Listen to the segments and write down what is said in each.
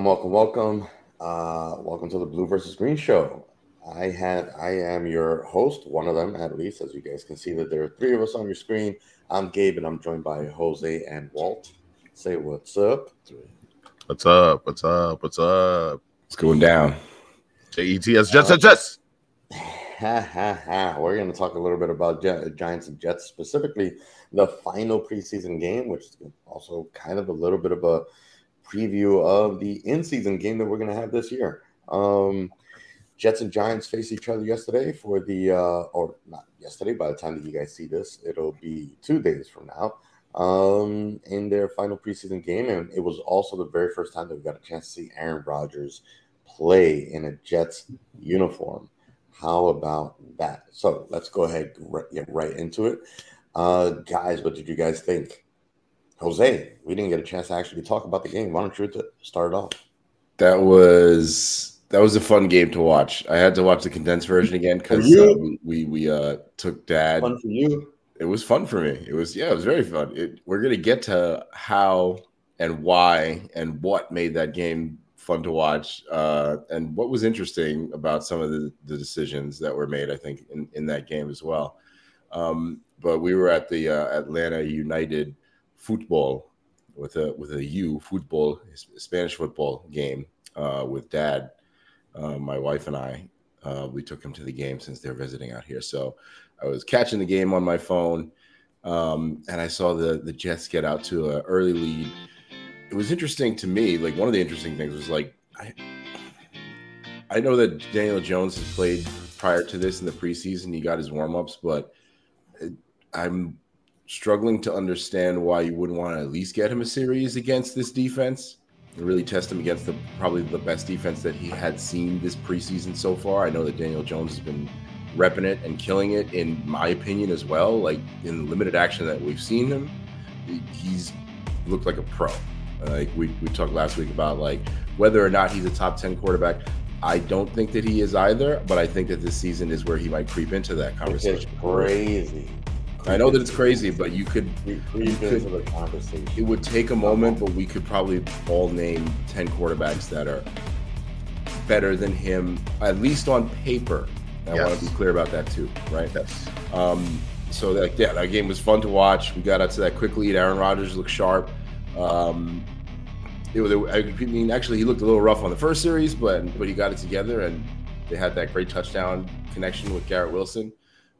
Welcome, welcome, welcome. Uh, welcome to the Blue versus Green show. I had I am your host, one of them at least, as you guys can see that there are three of us on your screen. I'm Gabe and I'm joined by Jose and Walt. Say what's up. What's up? What's up? What's up? It's going down. JETS Jets Jets Jets. Ha ha ha. We're going to talk a little bit about Gi- Giants and Jets, specifically the final preseason game, which is also kind of a little bit of a preview of the in-season game that we're going to have this year. Um, Jets and Giants faced each other yesterday for the, uh, or not yesterday. By the time that you guys see this, it'll be two days from now. Um, in their final preseason game, and it was also the very first time that we got a chance to see Aaron Rodgers play in a Jets uniform. How about that? So let's go ahead get right into it. Uh, guys, what did you guys think? Jose, we didn't get a chance to actually talk about the game. Why don't you start off? That was that was a fun game to watch. I had to watch the condensed version again because um, we we uh, took dad. Fun for you. It was fun for me. It was yeah, it was very fun. It, we're gonna get to how and why and what made that game fun to watch uh, and what was interesting about some of the, the decisions that were made. I think in, in that game as well. Um, but we were at the uh, Atlanta United football with a with a U football Spanish football game uh, with dad, uh, my wife and I. Uh, we took him to the game since they're visiting out here. So I was catching the game on my phone, um, and I saw the the Jets get out to an early lead. It was interesting to me. Like one of the interesting things was like I I know that Daniel Jones has played prior to this in the preseason. He got his warm ups, but I'm struggling to understand why you wouldn't want to at least get him a series against this defense and really test him against the probably the best defense that he had seen this preseason so far. I know that Daniel Jones has been repping it and killing it in my opinion as well. Like in the limited action that we've seen him, he's looked like a pro. Like we, we talked last week about like whether or not he's a top 10 quarterback. I don't think that he is either, but I think that this season is where he might creep into that conversation. It's conversation. crazy. I know that it's crazy, but you could We could- into the conversation. it would take a moment, but we could probably all name 10 quarterbacks that are better than him, at least on paper. I want to be clear about that too, right? Yes. Um, so that yeah, that game was fun to watch. We got out to that quick lead. Aaron Rodgers looked sharp. Um, it was. I mean, actually, he looked a little rough on the first series, but but he got it together, and they had that great touchdown connection with Garrett Wilson.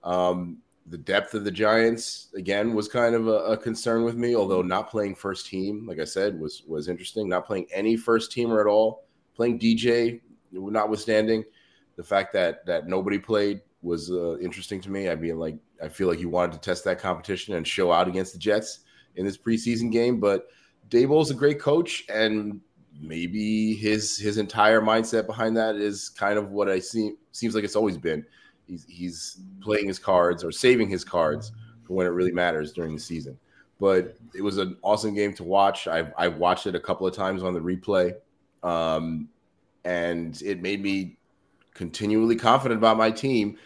Um, the depth of the Giants again was kind of a, a concern with me, although not playing first team, like I said, was was interesting. Not playing any first teamer at all. Playing DJ, notwithstanding the fact that that nobody played was uh, interesting to me. I mean, like I feel like he wanted to test that competition and show out against the Jets in this preseason game. But Daboll's a great coach, and maybe his his entire mindset behind that is kind of what I see. Seems like it's always been. He's he's playing his cards or saving his cards for when it really matters during the season. But it was an awesome game to watch. I I watched it a couple of times on the replay, um, and it made me continually confident about my team.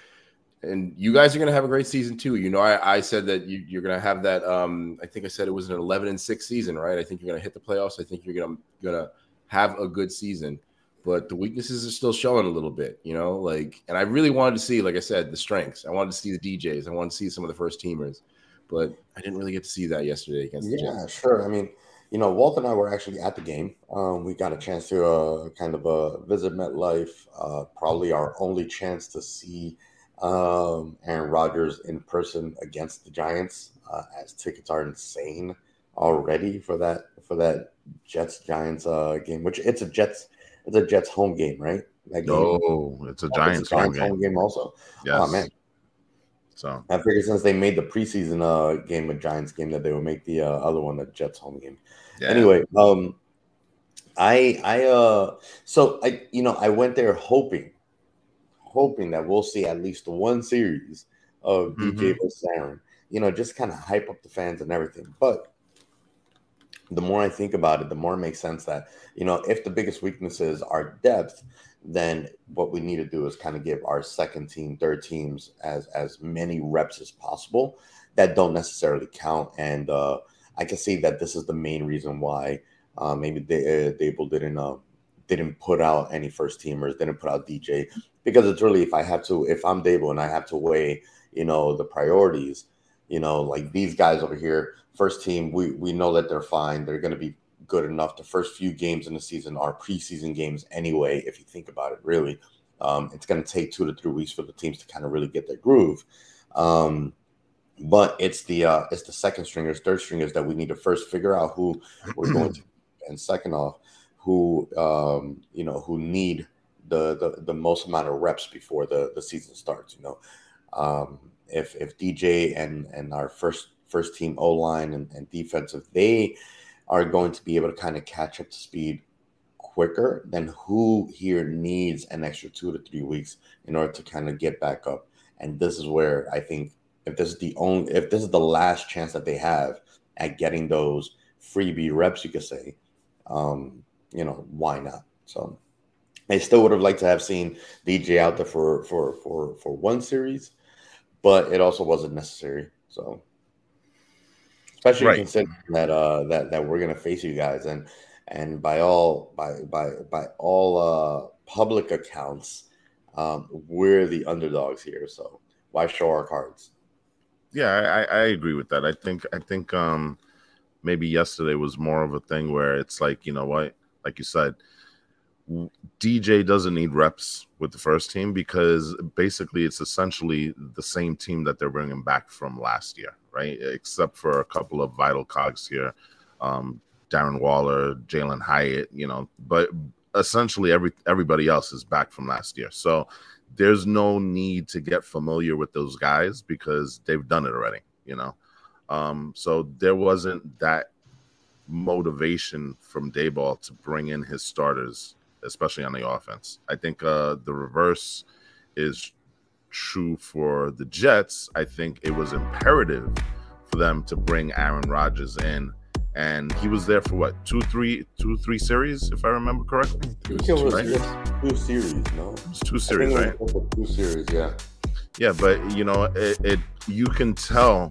And you guys are going to have a great season too. You know, I, I said that you, you're going to have that. Um, I think I said it was an 11 and six season, right? I think you're going to hit the playoffs. I think you're going to have a good season. But the weaknesses are still showing a little bit, you know. Like, and I really wanted to see, like I said, the strengths. I wanted to see the DJs. I wanted to see some of the first teamers, but I didn't really get to see that yesterday against the Yeah, Jets. sure. I mean, you know, Walt and I were actually at the game. Um, we got a chance to uh, kind of uh, visit MetLife. Uh, probably our only chance to see um, Aaron Rodgers in person against the Giants, uh, as tickets are insane already for that for that Jets Giants uh, game. Which it's a Jets it's a Jets home game, right? That game. No, it's a Oh, Giants it's a home Giants game. home game also. Yes. Oh man, So I figured since they made the preseason uh, game a Giants game that they would make the uh, other one a Jets home game. yeah. Anyway, um, I I uh, so I you know I went there hoping, hoping that we'll see at least one series of DJ versus Aaron. You know, just kind of hype up the fans and everything. But the more I think about it, the more it makes sense that you know if the biggest weaknesses are depth, then what we need to do is kind of give our second team, third teams as as many reps as possible that don't necessarily count. And uh, I can see that this is the main reason why Uh, maybe they, uh, Daboll didn't uh, didn't put out any first teamers, didn't put out DJ because it's really if I have to if I'm Daboll and I have to weigh you know the priorities, you know like these guys over here, first team, we we know that they're fine, they're going to be good enough. The first few games in the season are preseason games anyway. If you think about it, really, um, it's going to take two to three weeks for the teams to kind of really get their groove. Um, but it's the uh, it's the second stringers, third stringers that we need to first figure out who we're going to, and second off, who um, you know who need the, the the most amount of reps before the the season starts. You know, um, if if DJ and and our first first team O line and, and defensive they are going to be able to kind of catch up to speed quicker, then who here needs an extra two to three weeks in order to kind of get back up? And this is where I think if this is the only if this is the last chance that they have at getting those freebie reps, you could say, um, you know, why not? So I still would have liked to have seen DJ out there for for for for one series, but it also wasn't necessary. So especially right. considering that uh that that we're gonna face you guys and and by all by by by all uh public accounts, um, we're the underdogs here. So why show our cards? Yeah, I, I agree with that. I think I think um maybe yesterday was more of a thing where it's like you know what, like you said, DJ doesn't need reps with the first team because basically it's essentially the same team that they're bringing back from last year, right? Except for a couple of vital cogs here, um, Darren Waller, Jalin Hyatt, you know, but essentially every everybody else is back from last year. So there's no need to get familiar with those guys because they've done it already, you know. Um, so there wasn't that motivation from Daboll to bring in his starters, especially on the offense. I think uh, the reverse is true for the Jets. I think it was imperative for them to bring Aaron Rodgers in and he was there for what two, three, two, three series, if I remember correctly. It was, two, right? two series, no? It was two series, right? Two series, yeah. Yeah, but you know, it, it, you can tell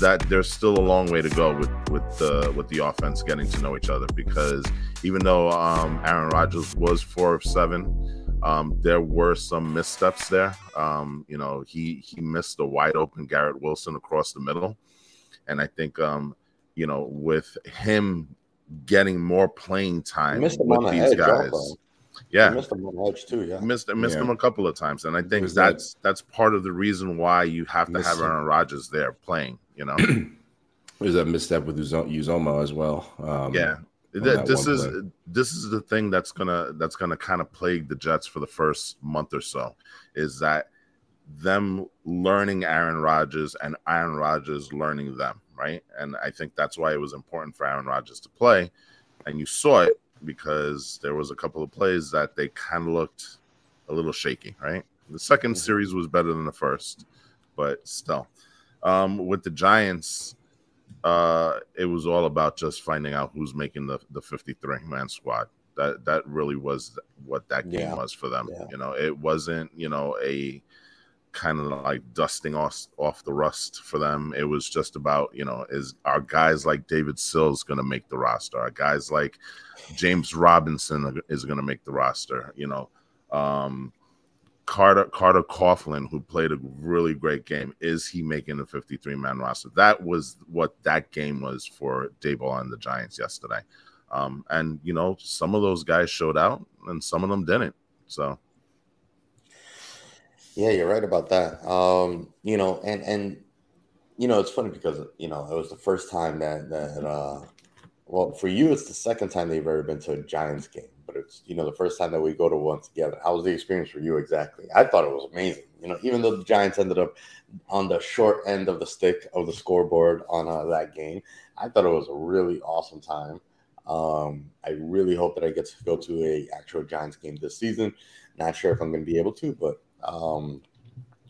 that there's still a long way to go with with the with the offense getting to know each other because even though um, Aaron Rodgers was four of seven, um, there were some missteps there. Um, you know, he he missed a wide open Garrett Wilson across the middle, and I think um, you know, with him getting more playing time with these guys. Also. Yeah, missed him on edge too. Yeah, missed missed yeah. him a couple of times, and I think that's that, that's part of the reason why you have to have Aaron Rodgers there playing. You know, there's a misstep with Uzomah as well. Um, yeah, this is play. this is the thing that's gonna that's gonna kind of plague the Jets for the first month or so, is that them learning Aaron Rodgers and Aaron Rodgers learning them right? And I think that's why it was important for Aaron Rodgers to play. And you saw it because there was a couple of plays that they kind of looked a little shaky, right? The 2nd mm-hmm. series was better than the first, but still. Um, with the Giants, uh, it was all about just finding out who's making the, the 53 man squad. That that really was what that game yeah. was for them. Yeah. You know, it wasn't, you know, a kind of like dusting off off the rust for them. It was just about you know is are guys like David Sills going to make the roster? Are guys like James Robinson is going to make the roster? You know, um, Carter Carter Coughlin, who played a really great game, is he making the 53 man roster? That was what that game was for Daboll and the Giants yesterday. Um, and you know, some of those guys showed out, and some of them didn't. So yeah, you're right about that. Um, you know, and and you know, it's funny because you know it was the first time that that uh, well, for you, it's the second time they've ever been to a Giants game, but it's you know the first time that we go to one together. How was the experience for you exactly? I thought it was amazing. You know, even though the Giants ended up on the short end of the stick of the scoreboard on uh, that game, I thought it was a really awesome time. Um, I really hope that I get to go to a actual Giants game this season. Not sure if I'm going to be able to, but um,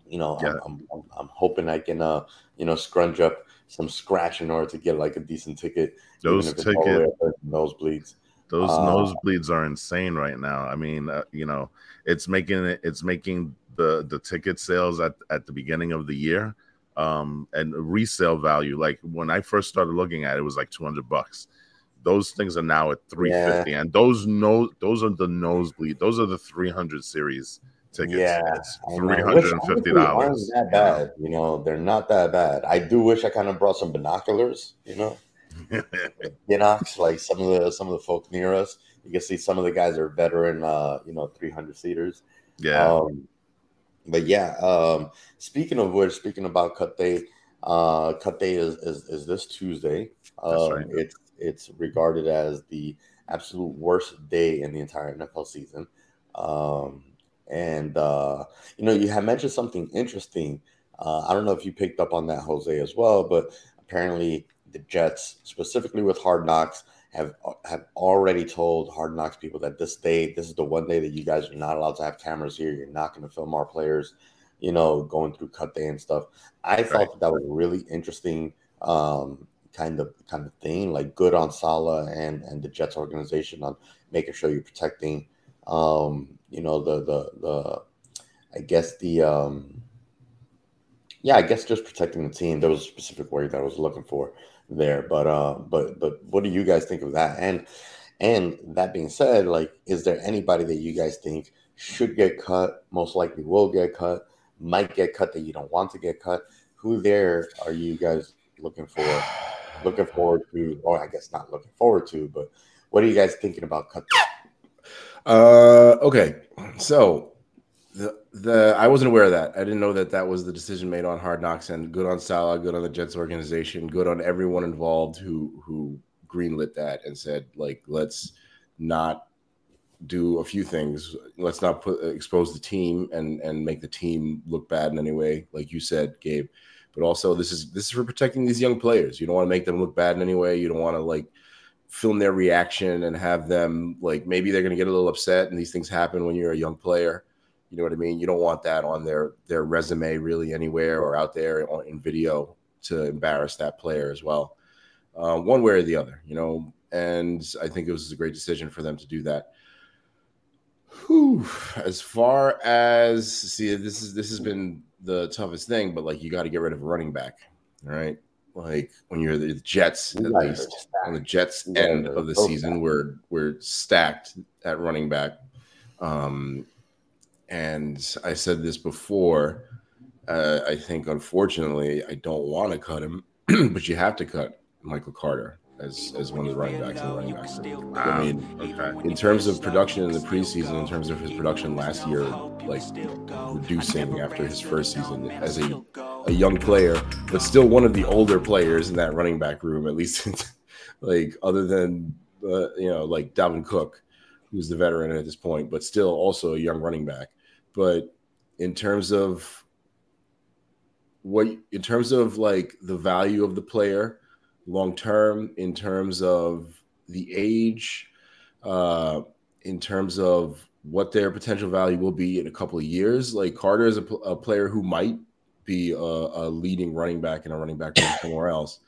you know, yeah. I'm, I'm, I'm, hoping I can, uh, you know, scrunch up some scratch in order to get like a decent ticket. Those tickets, nosebleeds. Those uh, nosebleeds are insane right now. I mean, uh, you know, it's making it, it's making the the ticket sales at at the beginning of the year um and resale value. Like when i first started looking at it, it was like 200 bucks. Those things are now at 350 yeah. and those no those are the nosebleed those are the 300 series tickets. Yeah it's 350 dollars. that bad you know they're not that bad. I do wish i kind of brought some binoculars you know binocs like some of the some of the folks near us you can see some of the guys are veteran uh you know 300 seaters yeah um, but yeah um speaking of which speaking about cut day uh cut day is is, is this tuesday um, right. it's it's regarded as the absolute worst day in the entire NFL season. Um, and uh, you know, you have mentioned something interesting. Uh, I don't know if you picked up on that, Jose, as well, but apparently the Jets, specifically with Hard Knocks, have have already told Hard Knocks people that this day, this is the one day that you guys are not allowed to have cameras here. You're not going to film our players, you know, going through cut day and stuff. I right. thought that, that was really interesting um, kind of kind of thing, like good on Saleh and and the Jets organization on making sure you're protecting, um, you know, the the the, I guess the um, yeah, I guess just protecting the team. There was a specific word that I was looking for there, but uh, but but what do you guys think of that? And and that being said, like, is there anybody that you guys think should get cut? Most likely will get cut. Might get cut that you don't want to get cut. Who there are you guys looking for? looking forward to, or I guess not looking forward to, but what are you guys thinking about cut? Uh, okay, so the the I wasn't aware of that. I didn't know that that was the decision made on Hard Knocks, and good on Saleh, good on the Jets organization, good on everyone involved who who greenlit that and said like let's not do a few things. Let's not put expose the team and and make the team look bad in any way, like you said, Gabe but also this is this is for protecting these young players. You don't want to make them look bad in any way. You don't want to like film their reaction and have them like maybe they're going to get a little upset and these things happen when you're a young player. You know what I mean? You don't want that on their their resume really anywhere or out there in video to embarrass that player as well, uh, one way or the other. You know, and I think it was a great decision for them to do that. Whew. As far as see, this is this has been the toughest thing, but like you got to get rid of a running back, right? Like when you're the Jets, at least on the Jets end of the season, we're we're stacked at running back. Um, and I said this before. Uh, I think unfortunately I don't want to cut him, but you have to cut Michael Carter as, as one of the running backs in the running backs. I mean, okay. in terms of production in the preseason, in terms of his production last year, like reducing after his first season as a, a young player, but still one of the older players in that running back room, at least like other than uh, you know like Dalvin Cook, who's the veteran at this point, but still also a young running back. But in terms of what, in terms of like the value of the player long term in terms of the age, uh, in terms of what their potential value will be in a couple of years. Like Carter is a, a player who might be a, a, leading running back in a running back somewhere else.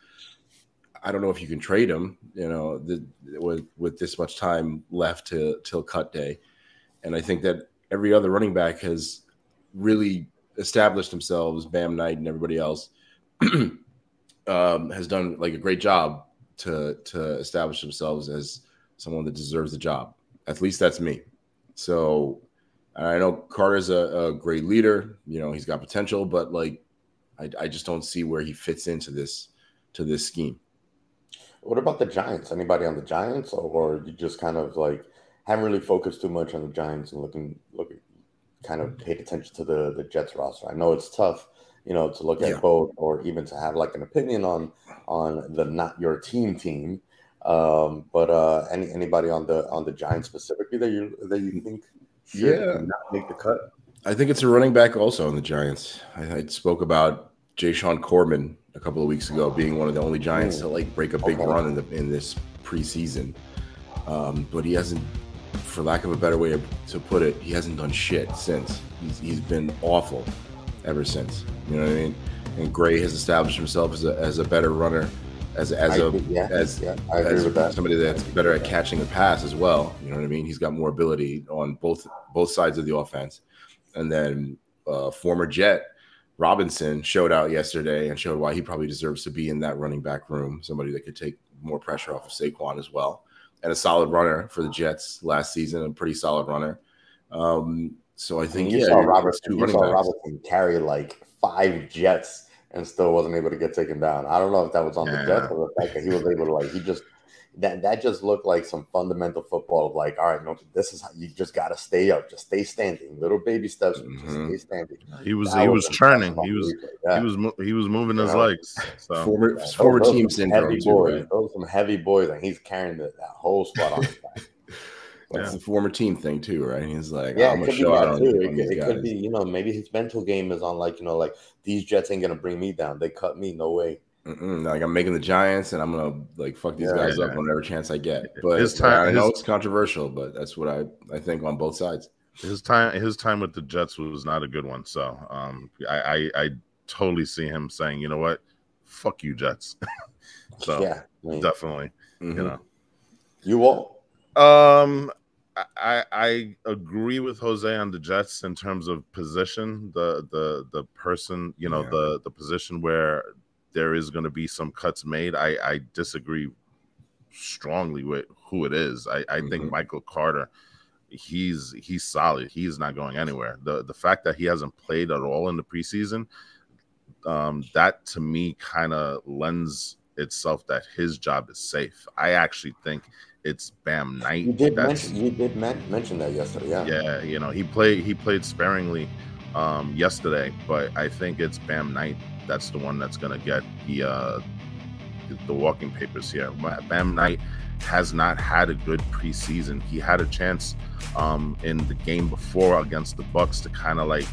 I don't know if you can trade him, you know, the, with with this much time left to till cut day, and I think that every other running back has really established themselves, Bam Knight and everybody else, um, has done like a great job to to establish themselves as someone that deserves the job. At least that's me. So I know Carter's a, a great leader. You know, he's got potential, but like I, I just don't see where he fits into this to this scheme. What about the Giants? Anybody on the Giants, or, or you just kind of like haven't really focused too much on the Giants and looking looking kind of paid attention to the the Jets roster? I know it's tough you know, to look at yeah. both or even to have like an opinion on on the not your team team. Um, but uh, any anybody on the on the Giants specifically that you that you think should yeah. not make the cut? I think it's a running back also on the Giants. I, I spoke about Jashaun Corbin a couple of weeks ago being one of the only Giants to like break a big okay. run in the in this preseason. Um, but he hasn't, for lack of a better way to put it, he hasn't done shit since. He's, he's been awful ever since. You know what I mean? And Gray has established himself as a, as a better runner, as as a yeah, as, yeah, as that. somebody that's better at catching the pass as well. You know what I mean? He's got more ability on both both sides of the offense. And then uh, former Jet Robinson showed out yesterday and showed why he probably deserves to be in that running back room. Somebody that could take more pressure off of Saquon as well, and a solid runner for the Jets last season, a pretty solid runner. Um, so I think you yeah, saw Robertson, you saw Robertson carry like five Jets and still wasn't able to get taken down. I don't know if that was on yeah. the Jets or the fact that he was able to like he just that that just looked like some fundamental football of like, all right, no, this is how you just got to stay up, just stay standing, little baby steps, mm-hmm. just stay standing. He was that he was, was churning, he was yeah. he was he was moving you his know? legs. So former yeah, former those, team syndrome, heavy boys, right? those some heavy boys, and he's carrying the, that whole squad on his back. That's yeah. a former team thing too, right? He's like, yeah, I'm gonna show out too. On, it, it could be, you know, maybe his mental game is on like, you know, like these Jets ain't gonna bring me down. They cut me, no way. Mm-mm, like I'm making the Giants, and I'm gonna like fuck these yeah, guys yeah. up whenever chance I get. But his time, I know his, it's controversial, but that's what I I think on both sides. His time, his time with the Jets was not a good one. So, um, I I, I totally see him saying, you know what, fuck you, Jets. so yeah, I mean, definitely, mm-hmm. you know, you won't. Um, I I agree with Jose on the Jets in terms of position. The the the person, you know, yeah. the the position where there is going to be some cuts made. I I disagree strongly with who it is. I I mm-hmm. think Michael Carter he's he's solid. He's not going anywhere. The the fact that he hasn't played at all in the preseason um that to me kind of lends itself that his job is safe. I actually think it's Bam Knight. You did mention you did mention that yesterday. Yeah. Yeah, you know he played he played sparingly um, yesterday, but I think it's Bam Knight that's the one that's gonna get the uh, the walking papers here. Bam Knight has not had a good preseason. He had a chance um, in the game before against the Bucks to kind of like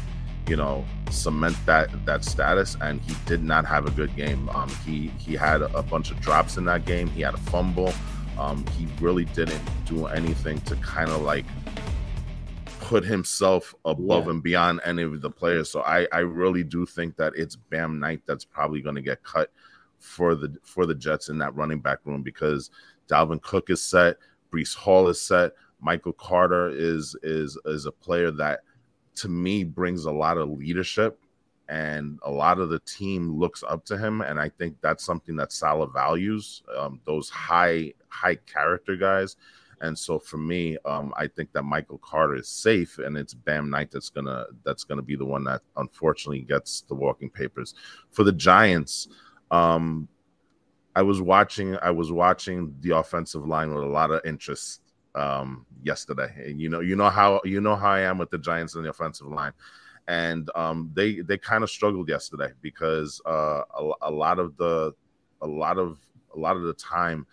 you know cement that that status and he did not have a good game um, he he had a bunch of drops in that game he had a fumble um, he really didn't do anything to kind of like put himself above yeah. and beyond any of the players. So I, I really do think that it's Bam Knight that's probably going to get cut for the for the Jets in that running back room because Dalvin Cook is set, Breece Hall is set, Michael Carter is is is a player that to me brings a lot of leadership and a lot of the team looks up to him and i think that's something that Saleh values um, those high high character guys and so for me um, i think that michael carter is safe and it's bam knight that's gonna that's gonna be the one that unfortunately gets the walking papers. For the giants um, i was watching i was watching the offensive line with a lot of interest um, yesterday. And you know you know how you know how i am with the giants and the offensive line. And um, they they kind of struggled yesterday because uh, a, a, lot of the a lot of a lot of the time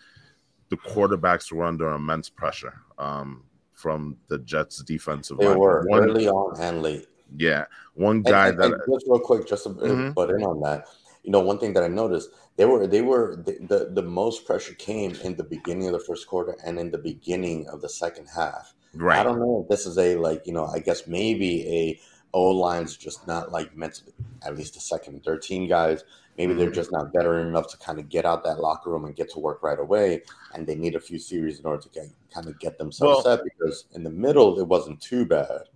the quarterbacks were under immense pressure um, from the Jets defensive they line. were one, early on and late. Yeah, one guy and, and, that and just real quick, just to mm-hmm. butt in on that. You know, one thing that I noticed they were they were the, the the most pressure came in the beginning of the first quarter and in the beginning of the second half. Right. I don't know if this is a like you know I guess maybe a O line's just not like meant to, at least the second and third team guys. Maybe they're mm-hmm. just not veteran enough to kind of get out that locker room and get to work right away. And they need a few series in order to get, kind of get themselves well, set because in the middle, it wasn't too bad.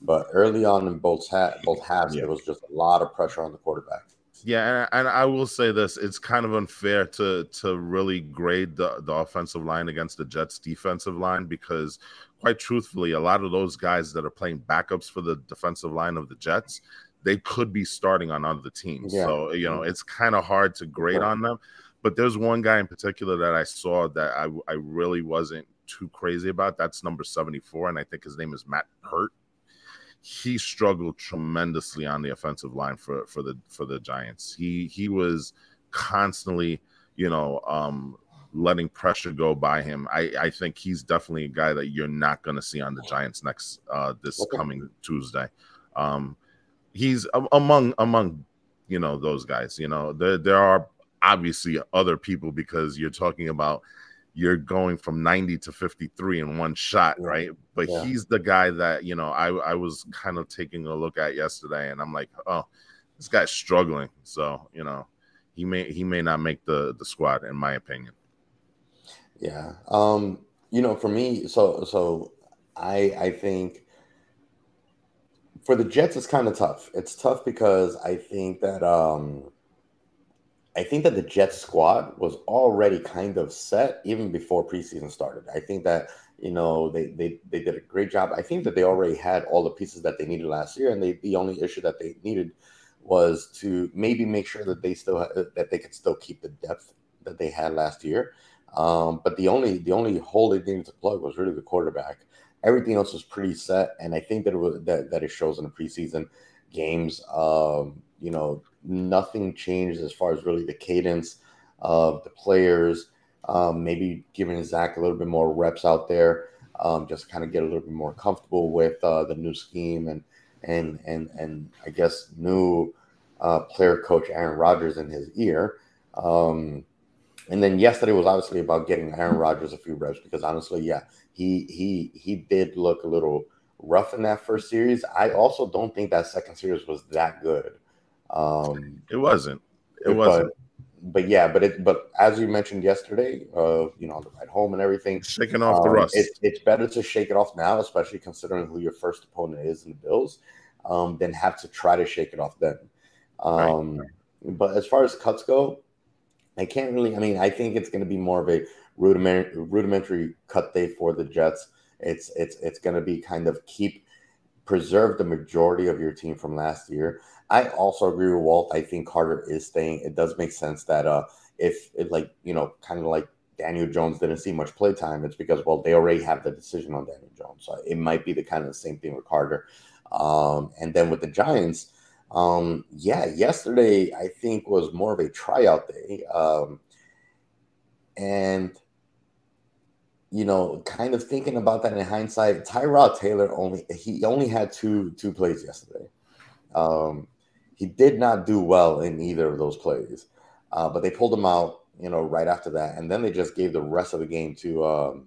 But early on in both, ha- both halves, yeah. there was just a lot of pressure on the quarterback. Yeah, and, I will say this: it's kind of unfair to to really grade the the offensive line against the Jets' defensive line because quite truthfully, a lot of those guys that are playing backups for the defensive line of the Jets, they could be starting on other teams. Yeah. So, you know, it's kind of hard to grade on them. But there's one guy in particular that I saw that I, I really wasn't too crazy about. That's number 74, and I think his name is Matt Peart. He struggled tremendously on the offensive line for for the for the Giants. He he was constantly, you know, um, letting pressure go by him. I, I think he's definitely a guy that you're not going to see on the Giants next uh, this okay. coming Tuesday. Um, he's among among you know those guys. You know there there are obviously other people because you're talking about you're going from 90 to 53 in one shot, right? But yeah. he's the guy that you know I I was kind of taking a look at yesterday, and I'm like, oh, this guy's struggling. So you know he may he may not make the the squad in my opinion. Yeah. Um, you know, for me, so so I I think for the Jets it's kind of tough. It's tough because I think that um I think that the Jets squad was already kind of set even before preseason started. I think that you know they they they did a great job. I think that they already had all the pieces that they needed last year, and they the only issue that they needed was to maybe make sure that they still that they could still keep the depth that they had last year. Um, but the only the only hole they needed to plug was really the quarterback. Everything else was pretty set, and I think that it was that, that it shows in the preseason games. Um, you know, nothing changed as far as really the cadence of the players. Um, maybe giving Zach a little bit more reps out there, um, just kind of get a little bit more comfortable with uh, the new scheme and and and and I guess new uh, player coach Aaron Rodgers in his ear. Um, and then yesterday was obviously about getting Aaron Rodgers a few reps because honestly, yeah, he he he did look a little rough in that first series. I also don't think that second series was that good. Um, it wasn't. It wasn't. But, but yeah, but it but as you mentioned yesterday, uh, you know, on the ride home and everything, shaking off um, the rust. It, it's better to shake it off now, especially considering who your first opponent is in the Bills, um, than have to try to shake it off then. Um, right. But as far as cuts go, I can't really. I mean, I think it's going to be more of a rudimentary, rudimentary cut day for the Jets. It's it's it's going to be kind of keep preserve the majority of your team from last year. I also agree with Walt. I think Carter is staying. It does make sense that uh, if it like you know, kind of like Daniel Jones didn't see much play time, it's because well they already have the decision on Daniel Jones. So it might be the kind of the same thing with Carter. Um, and then with the Giants, um, yeah, yesterday I think was more of a tryout day. Um, and you know, kind of thinking about that in hindsight, Tyrod Taylor only he only had two two plays yesterday. Um, he did not do well in either of those plays, uh, but they pulled him out, you know, right after that, and then they just gave the rest of the game to um,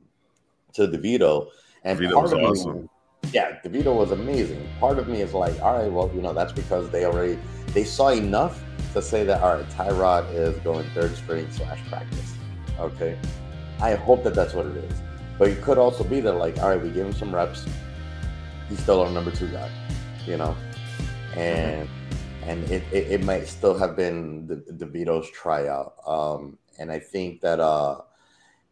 to DeVito. And DeVito was awesome. Yeah, DeVito was amazing. Part of me is like, all right, well, you know, that's because they already they saw enough to say that all right, Tyrod is going third string slash practice. Okay, I hope that that's what it is. But it could also be that, like, all right, we give him some reps. He's still our number two guy, you know? And and it, it, it, might still have been the DeVito's tryout. Um, and I think that uh,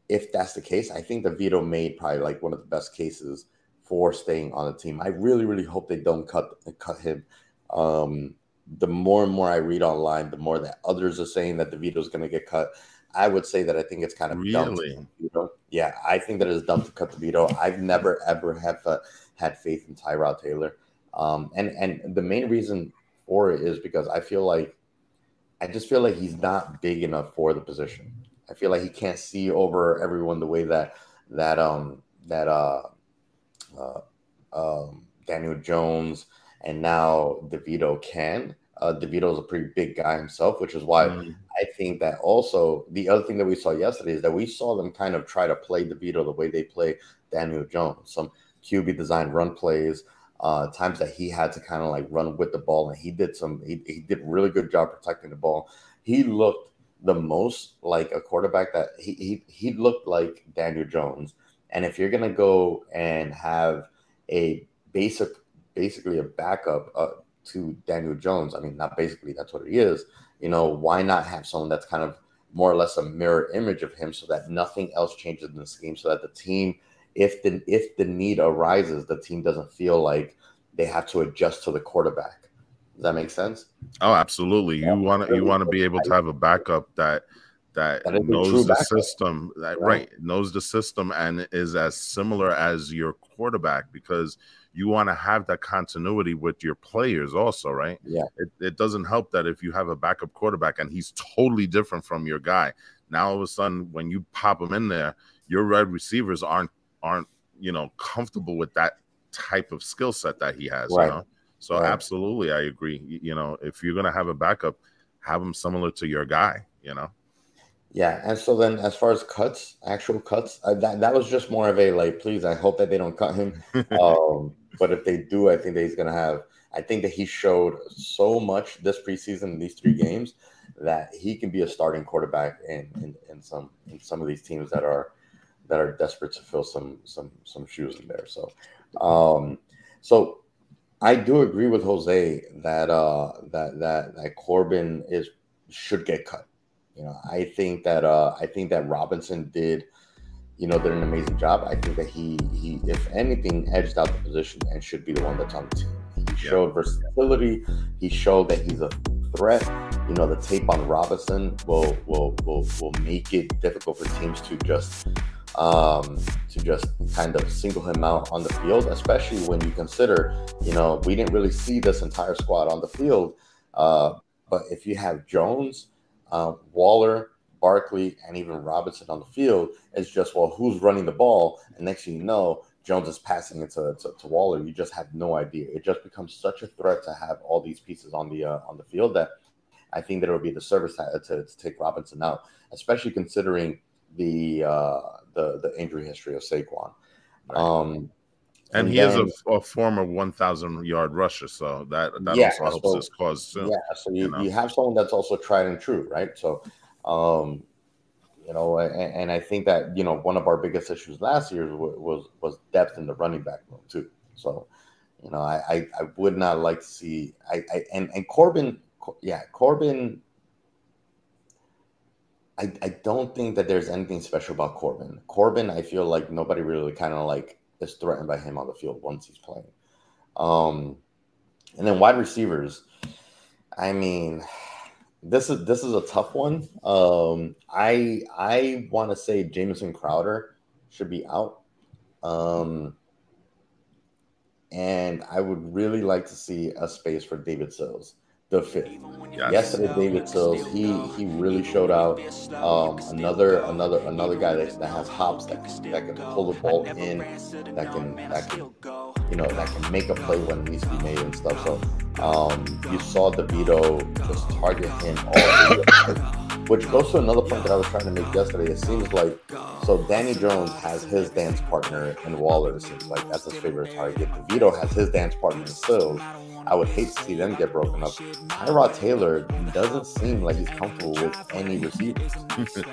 if that's the case, I think DeVito made probably like one of the best cases for staying on the team. I really, really hope they don't cut cut him. Um, the more and more I read online, the more that others are saying that DeVito's going to get cut. I would say that I think it's kind of really, dumb To, you know? yeah, I think that it's dumb to cut DeVito. I've never ever have uh, had faith in Tyrod Taylor, um, and and the main reason for it is because I feel like I just feel like he's not big enough for the position. I feel like he can't see over everyone the way that that um that uh, uh um Daniel Jones and now DeVito can. Uh, DeVito is a pretty big guy himself, which is why mm. I think that also the other thing that we saw yesterday is that we saw them kind of try to play DeVito the way they play Daniel Jones. Some QB design run plays, uh, times that he had to kind of like run with the ball, and he did some. He, he did really good job protecting the ball. He looked the most like a quarterback that he he he looked like Daniel Jones. And if you're gonna go and have a basic, basically a backup, uh, to Daniel Jones. I mean, not basically that's what he is. You know, why not have someone that's kind of more or less a mirror image of him so that nothing else changes in the scheme so that the team if the if the need arises the team doesn't feel like they have to adjust to the quarterback does that make sense oh absolutely yeah. you want to you want to be able to have a backup that that, that knows the backup. system that right. right knows the system and is as similar as your quarterback because you want to have that continuity with your players also, right? Yeah. It, it doesn't help that if you have a backup quarterback and he's totally different from your guy. Now all of a sudden, when you pop him in there, your red receivers aren't aren't you know comfortable with that type of skill set that he has. Right. You know? So right. absolutely, I agree. You know, if you're gonna have a backup, have him similar to your guy. You know. Yeah, and so then as far as cuts, actual cuts, uh, that that was just more of a like, please, I hope that they don't cut him. um, but if they do, I think that he's going to have. I think that he showed so much this preseason in these three games that he can be a starting quarterback in, in, in some in some of these teams that are that are desperate to fill some some some shoes in there. So, um, so I do agree with Jose that uh that that that Corbin is should get cut. You know, I think that uh, I think that Robinson did, you know, did an amazing job. I think that he he, if anything, edged out the position and should be the one that's on the team. He yeah. showed versatility. He showed that he's a threat. You know, the tape on Robinson will will will will make it difficult for teams to just um, to just kind of single him out on the field, especially when you consider, you know, we didn't really see this entire squad on the field. Uh, but if you have Jones, uh, Waller, Barkley, and even Robinson on the field, it's just, well, who's running the ball? And next thing you know, Jones is passing it to, to, to, Waller. You just have no idea. It just becomes such a threat to have all these pieces on the uh, on the field that I think that it would be the service to, to, to take Robinson out, especially considering the uh, the the injury history of Saquon. Right. Um, and, and he then, is a, a, former 1,000 yard rusher, so that that yeah, also helps so, his cause too. Yeah, so you, you, know? you, have someone that's also tried and true, right? So, um, you know, and, and, I think that you know one of our biggest issues last year was was, was depth in the running back room too. So, you know, I, I, I would not like to see I, I and and Corbin, yeah, Corbin I, I don't think that there's anything special about Corbin. Corbin, I feel like nobody really kind of like is threatened by him on the field once he's playing. Um, and then wide receivers. I mean, this is this is a tough one. Um, I I want to say Jamison Crowder should be out. Um, and I would really like to see a space for David Sills the fifth. Yes. Yesterday, David Sills, he he really showed out. Um, another another another guy that, that has hops that can, that can pull the ball in, that can that can you know that can make a play when it needs to be made and stuff. So um, you saw DeVito just target him all which goes to another point that I was trying to make yesterday. It seems like so Danny Jones has his dance partner in Waller. It seems like that's his favorite target. DeVito has his dance partner in Sills. I would hate to see them get broken up. Tyrod Taylor doesn't seem like he's comfortable with any receivers.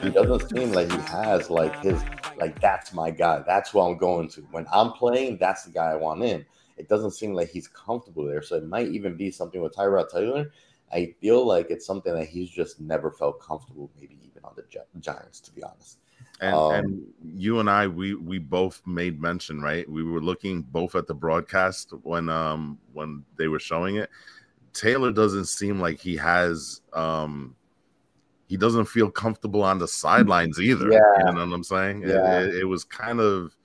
he doesn't seem like he has like his like that's my guy. That's who I'm going to. When I'm playing, that's the guy I want in. It doesn't seem like he's comfortable there. So it might even be something with Tyrod Taylor I feel like it's something that he's just never felt comfortable, maybe even on the Giants, to be honest. And, um, and, you and I, we we both made mention, right? We were looking both at the broadcast when um when they were showing it. Taylor doesn't seem like he has um he doesn't feel comfortable on the sidelines either. Yeah. You know what I'm saying? Yeah. It, it, it was kind of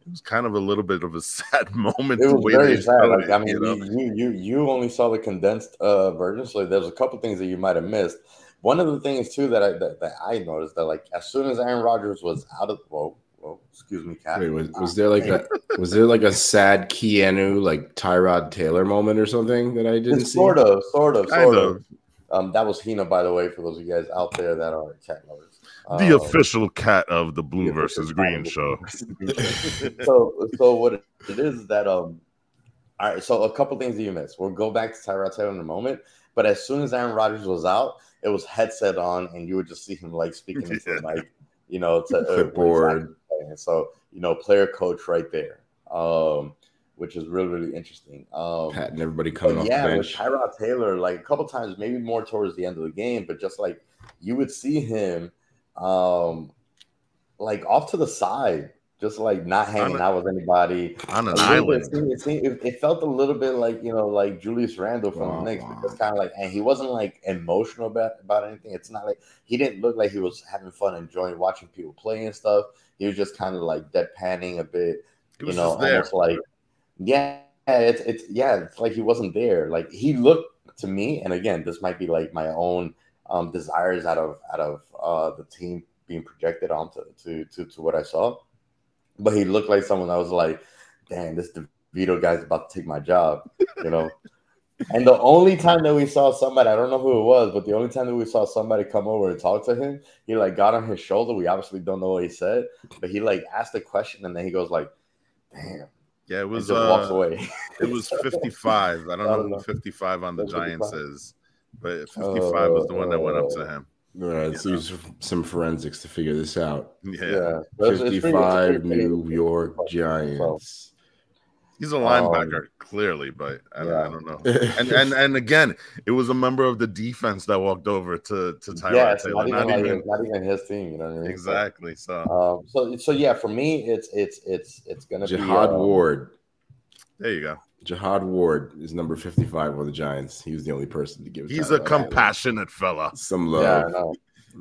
it was kind of a little bit of a sad moment. It was very sad. Like, I mean, you, know? you, you you only saw the condensed uh, version, so there's a couple things that you might have missed. One of the things too that I that, that I noticed that like as soon as Aaron Rodgers was out of whoa, well excuse me, Cat. Wait, was, was there like a was there like a sad Keanu like Tyrod Taylor moment or something that I didn't see? Sort of, sort of, sort of. of. Um, that was Hina, by the way, for those of you guys out there that are cat lovers the um, official cat of the blue versus green show. so, so what it is that um, all right. So a couple things that you missed. We'll go back to Tyrod Taylor in a moment, but as soon as Aaron Rodgers was out, it was headset on, and you would just see him like speaking into yeah. like you know to uh, clipboard. So you know, player coach right there. Um, which is really really interesting. Um, Pat and everybody coming off yeah, the bench. with Tyrod Taylor, like a couple times, maybe more towards the end of the game, but just like you would see him um, like off to the side, just like not hanging a, out with anybody on an island. It, seemed, it, it, felt a little bit like you know, like Julius Randle from oh, the Knicks, wow. because kind of like, and he wasn't like emotional about about anything. It's not like he didn't look like he was having fun, enjoying watching people play and stuff. He was just kind of like deadpanning a bit, you know, almost like yeah, it's it's yeah, it's like he wasn't there. Like he looked to me, and again, this might be like my own um, desires out of out of uh, the team being projected onto to, to to what I saw. But he looked like someone that was like, "Damn, this DeVito guy's about to take my job," you know. and the only time that we saw somebody, I don't know who it was, but the only time that we saw somebody come over and talk to him, he like got on his shoulder. We obviously don't know what he said, but he like asked a question and then he goes like, "Damn." Yeah, it was. Uh, walks away. it was fifty-five. I don't, I don't know, know. Fifty-five on the Giants is but 55 uh, was the one that went up to him. All right, let's use some forensics to figure this out. Yeah, yeah. 55 New York Giants. He's a linebacker, um, clearly, but I, yeah. I, don't know. And, and and again, it was a member of the defense that walked over to to Tyrod yeah, Taylor. Not, not, even, not even his team. You know what I mean? Exactly. So, um, so so yeah, for me, it's it's it's it's gonna Jihad be Jihad um, Ward. There you go. Jihad Ward is number 55 on the Giants. He was the only person to give. He's a compassionate fella. Some love. Yeah, know.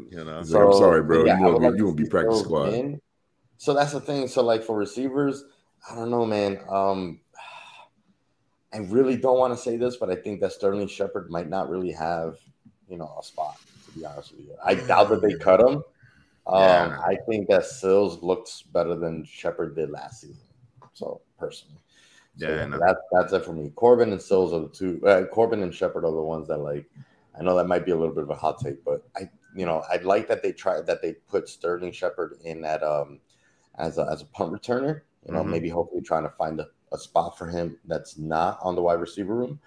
You know. So, like, I'm sorry, bro. Yeah, you won't, like you won't be practice squad. In. So that's the thing. So like for receivers, I don't know, man. Um, I really don't want to say this, but I think that Sterling Shepard might not really have, you know, a spot. To be honest with you, I doubt that they cut him. Um, yeah. I think that Sills looks better than Shepard did last season. So personally, so yeah, that's that's it for me. Corbin and Sills are the two. Uh, Corbin and Shepard are the ones that like. I know that might be a little bit of a hot take, but I, you know, I'd like that they try that they put Sterling Shepard in that um as a as a punt returner. You know, mm-hmm. maybe hopefully trying to find a a spot for him that's not on the wide receiver room.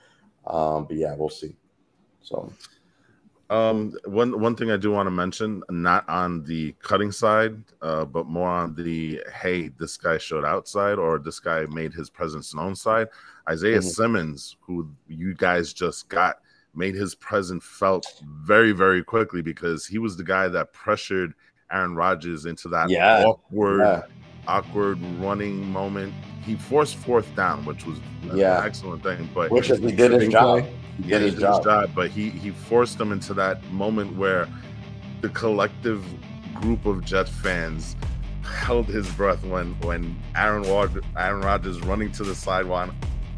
Um, but yeah, we'll see. So, um, one one thing I do want to mention, not on the cutting side, uh, but more on the hey, this guy showed outside or this guy made his presence known side. Isaiah mm-hmm. Simmons, who you guys just got, made his presence felt very very quickly because he was the guy that pressured Aaron Rodgers into that yeah. awkward. Yeah awkward running moment. He forced fourth down, which was yeah. an excellent thing. But which is he did his job. He did, his, job. his job. But he he forced them into that moment where the collective group of Jet fans held his breath when when Aaron Ward, Aaron Rodgers running to the sideline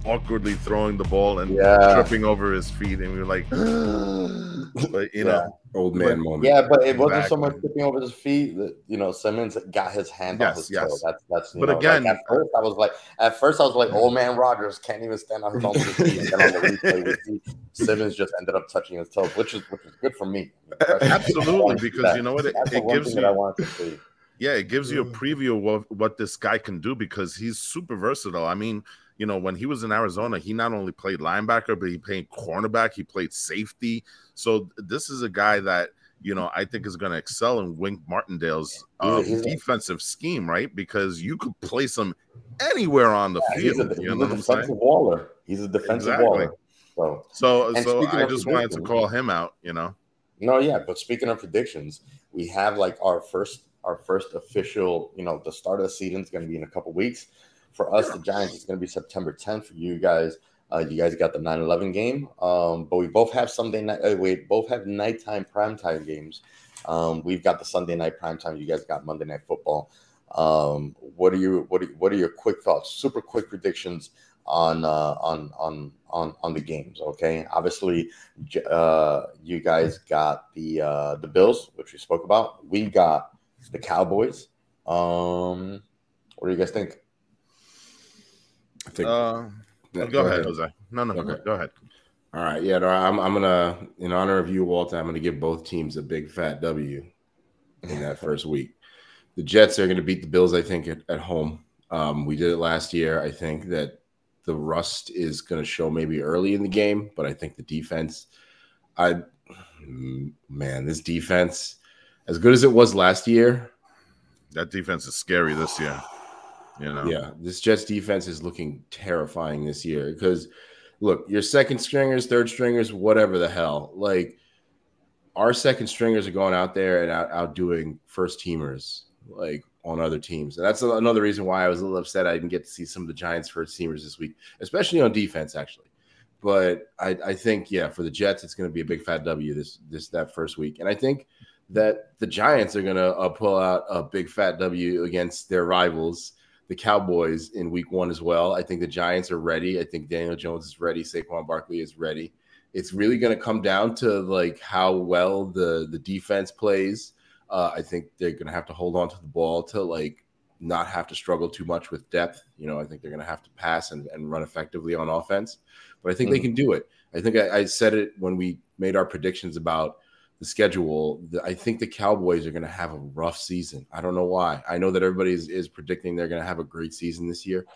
awkwardly throwing the ball and yeah. tripping over his feet, and we were like, but you know, old man moment. Yeah, but it wasn't so much tripping over his feet that you know Simmons got his hand yes, off his yes. toe. That's that's. but know, again, like at first I was like, at first I was like, old man Rodgers can't even stand on his own feet, and then on the replay we see Simmons just ended up touching his toes, which is which is good for me. Absolutely, because you know what, it, it gives you. I want to see. Yeah, it gives you a mm. preview of what this guy can do because he's super versatile. I mean, you know, when he was in Arizona, he not only played linebacker, but he played cornerback, he played safety. So this is a guy that you know I think is going to excel in Wink Martindale's uh, defensive scheme, right? Because you could place him anywhere on the yeah, field. He's a, you know a defensive waller. He's a defensive exactly. waller. So, so, so I just wanted to call him out. You know. No, yeah, but speaking of predictions, we have like our first our first official. You know, the start of the season is going to be in a couple weeks. For us, the Giants, it's going to be September 10th. For you guys, uh, you guys got the 9-11 game. Um, but we both have Sunday night. Uh, we both have nighttime primetime games. Um, we've got the Sunday night primetime. You guys got Monday night football. Um, what are you? What are, what are your quick thoughts? Super quick predictions on uh, on on on on the games. Okay, obviously, uh, you guys got the uh, the Bills, which we spoke about. We got the Cowboys. Um, what do you guys think? I think. Uh, go, go, ahead, Jose. No, no, okay. go ahead. All right, yeah, no, I'm, I'm gonna, in honor of you, Walter, I'm gonna give both teams a big fat W in that first week. The Jets are gonna beat the Bills, I think, at, at home. Um, we did it last year. I think that the rust is gonna show maybe early in the game, but I think the defense, I, man, this defense, as good as it was last year, that defense is scary this year. You know? Yeah, this Jets defense is looking terrifying this year because look, your second stringers, third stringers, whatever the hell, like our second stringers are going out there and out, outdoing first teamers like on other teams. And that's another reason why I was a little upset I didn't get to see some of the Giants first teamers this week, especially on defense, actually. But I, I think, yeah, for the Jets, it's going to be a big fat W this this that first week. And I think that the Giants are going to uh, pull out a big fat W against their rivals the Cowboys in week one as well. I think the Giants are ready. I think Daniel Jones is ready. Saquon Barkley is ready. It's really going to come down to like how well the the defense plays. Uh, I think they're going to have to hold on to the ball to like not have to struggle too much with depth. You know, I think they're going to have to pass and, and run effectively on offense, but I think mm-hmm. they can do it. I think I, I said it when we made our predictions about the schedule, the, I think the Cowboys are going to have a rough season. I don't know why. I know that everybody is, is predicting they're going to have a great season this year.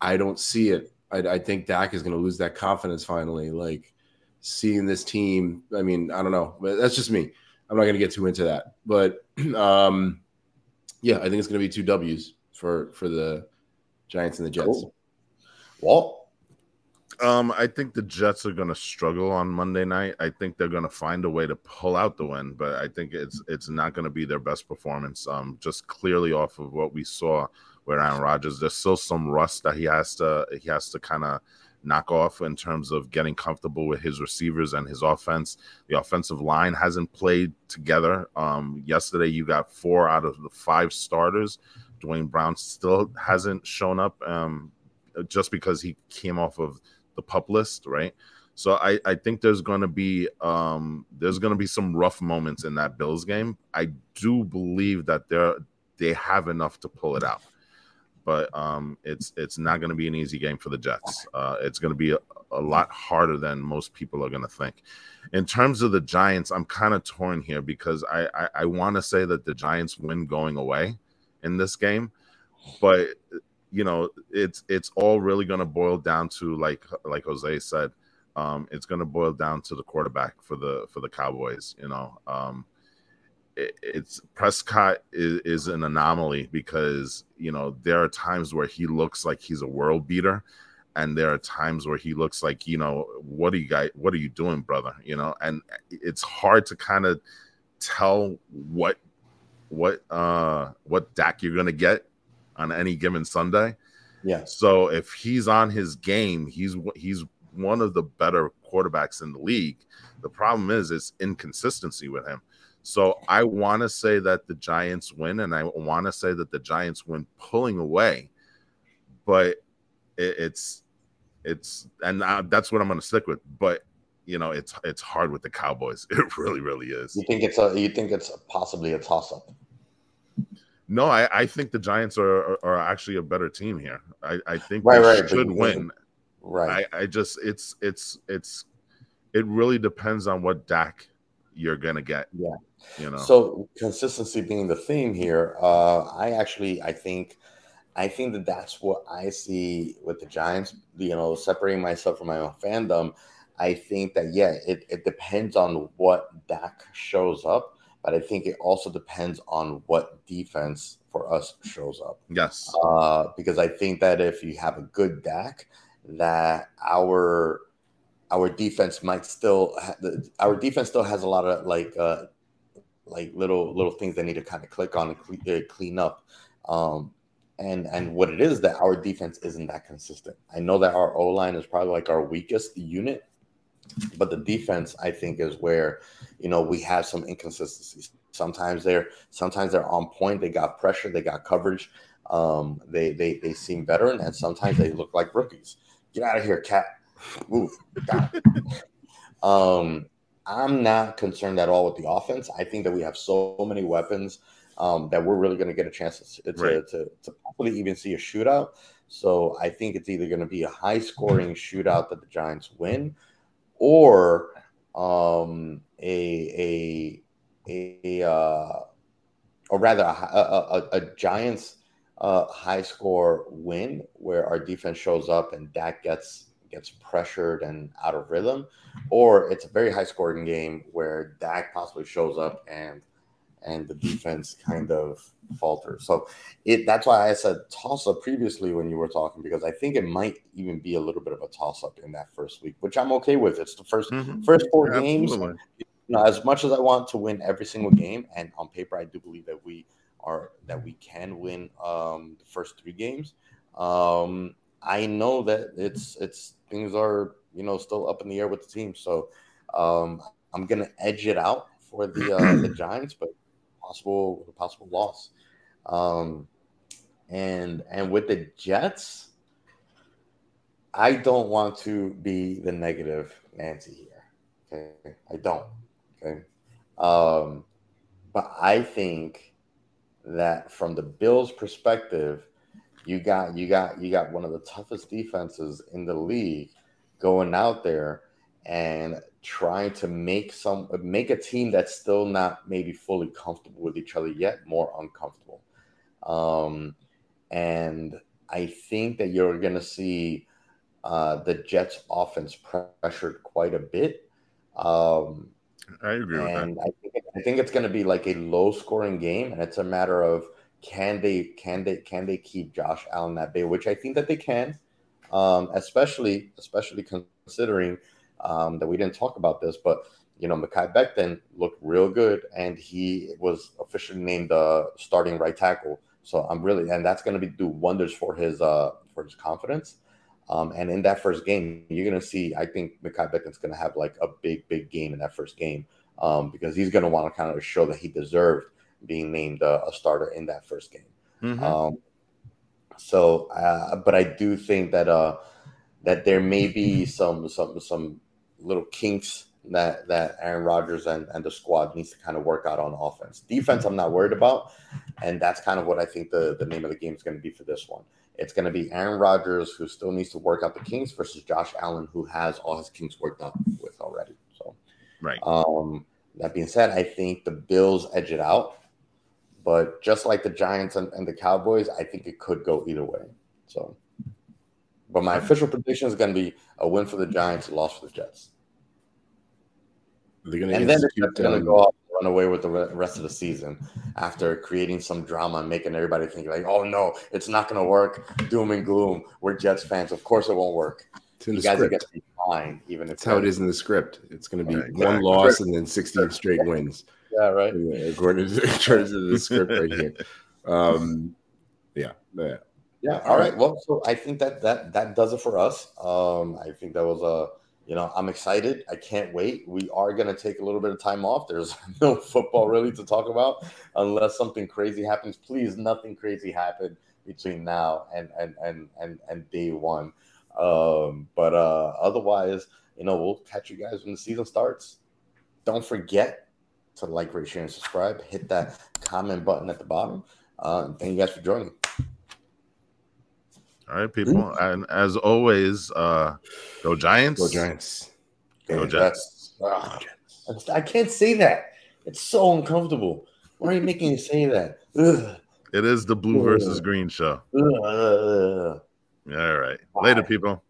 I don't see it. I, I think Dak is going to lose that confidence finally. Like seeing this team, I mean, I don't know, that's just me. I'm not going to get too into that, but um, yeah, I think it's going to be two W's for for the Giants and the Jets. Cool. Walt. Um, I think the Jets are going to struggle on Monday night. I think they're going to find a way to pull out the win, but I think it's it's not going to be their best performance. Um, just clearly off of what we saw with Aaron Rodgers, there's still some rust that he has to he has to kind of knock off in terms of getting comfortable with his receivers and his offense. The offensive line hasn't played together. Um, yesterday, you got four out of the five starters. Duane Brown still hasn't shown up um, just because he came off of the pup list, right? So I, I think there's to be um, there's to be some rough moments in that Bills game. I do believe that they're they have enough to pull it out, but um, it's it's not to be an easy game for the Jets. Uh, it's to be a, a lot harder than most people are to think. In terms of the Giants, I'm kind of torn here because I I, I want to say that the Giants win going away in this game, but you know, it's it's all really going to boil down to like like Jose said, um, it's going to boil down to the quarterback for the for the Cowboys. You know, um, it, it's Prescott is, is an anomaly because you know there are times where he looks like he's a world beater, and there are times where he looks like you know what are you guys what are you doing, brother? You know, and it's hard to kind of tell what what uh what Dak you're gonna get on any given Sunday. Yeah. So if he's on his game, he's he's one of the better quarterbacks in the league. The problem is it's inconsistency with him. So I want to say that the Giants win, and I want to say that the Giants win pulling away, but it, it's it's and I, that's what I'm going to stick with. But you know, it's it's hard with the Cowboys. It really, really is. You think it's a you think it's possibly a toss up? No, I, I think the Giants are, are, are actually a better team here. I, I think right, they right, should win. Right. I, I just it's it's it's it really depends on what Dak you're gonna get. Yeah. You know. So consistency being the theme here, uh, I actually I think I think that that's what I see with the Giants. You know, separating myself from my own fandom. I think that yeah, it, it depends on what Dak shows up but I think it also depends on what defense for us shows up. Yes. Uh, because I think that if you have a good Dak, that our our defense might still ha- our defense still has a lot of like uh, like little little things they need to kind of click on and clean, uh, clean up. Um, and and what it is that our defense isn't that consistent. I know that our O line is probably like our weakest unit but the defense, I think, is where you know we have some inconsistencies. Sometimes they're sometimes they're on point. They got pressure. They got coverage. Um, they they they seem better, and sometimes they look like rookies. Get out of here, cat. Move. um, I'm not concerned at all with the offense. I think that we have so many weapons um, that we're really going to get a chance to, to, right. to, to probably even see a shootout. So I think it's either going to be a high scoring shootout that the Giants win, or um, a a a uh, or rather a, a, a Giants uh, high score win where our defense shows up and Dak gets gets pressured and out of rhythm, or it's a very high scoring game where Dak possibly shows up and and the defense kind of falters. So it that's why I said toss up previously when you were talking because I think it might even be a little bit of a toss up in that first week, which I'm okay with. It's the 1st mm-hmm. first four games. You know, as much as I want to win every single game, and on paper I do believe that we are that we can win um, the first three games. Um, I know that it's it's things are you know still up in the air with the team, so um, I'm gonna edge it out for the uh, the Giants, but possible a possible loss. Um, and and with the Jets, I don't want to be the negative Nancy here. Okay, I don't. Okay, um, but I think that from the Bills' perspective, you got you got you got one of the toughest defenses in the league going out there and trying to make some make a team that's still not maybe fully comfortable with each other yet more uncomfortable. Um, and I think that you're going to see uh, the Jets' offense pressured quite a bit. Um, I agree and I think, I think it's going to be like a low-scoring game, and it's a matter of can they can they can they keep Josh Allen that bay, which I think that they can. um, especially especially considering um, that we didn't talk about this, but you know, Mekhi Becton looked real good, and he was officially named the starting right tackle. So I'm really, and that's going to be do wonders for his uh for his confidence. Um, and in that first game, you're going to see, I think Mekhi Becton's going to have like a big, big game in that first game um, because he's going to want to kind of show that he deserved being named a, a starter in that first game. Mm-hmm. Um, so, uh, but I do think that uh, that there may be some some some little kinks that that Aaron Rodgers and, and the squad needs to kind of work out on offense. Defense, I'm not worried about, and that's kind of what I think the the name of the game is going to be for this one. It's going to be Aaron Rodgers who still needs to work out the kinks versus Josh Allen who has all his kinks worked out with already. So, right. Um, that being said, I think the Bills edge it out, but just like the Giants and, and the Cowboys, I think it could go either way. So, but my official prediction is going to be a win for the Giants, a loss for the Jets. They're gonna and then they're going to go off and run away with the rest of the season after creating some drama and making everybody think like, "Oh no, it's not going to work." Doom and gloom. We're Jets fans. Of course, it won't work. It's in you the guys script. are going to be fine, even if it's how it is in the script. It's going to be right, one loss and then 16 straight wins. Yeah, right. According to, according to the script right here. Um, yeah, yeah. Yeah. All right. Well, so I think that that that does it for us. Um, I think that was a you know, I'm excited. I can't wait. We are going to take a little bit of time off. There's no football really to talk about unless something crazy happens. Please, nothing crazy happen between now and and and and, and day one. Um, but uh, otherwise, you know, we'll catch you guys when the season starts. Don't forget to like, rate, share, and subscribe. Hit that comment button at the bottom. Uh, thank you guys for joining. All right, people. Mm-hmm. And as always, uh go Giants. Go Giants. Go Jets. Uh, I can't say that. It's so uncomfortable. Why are you making me say that? Ugh. It is the blue versus green show. Ugh. All right. Bye. Later, people.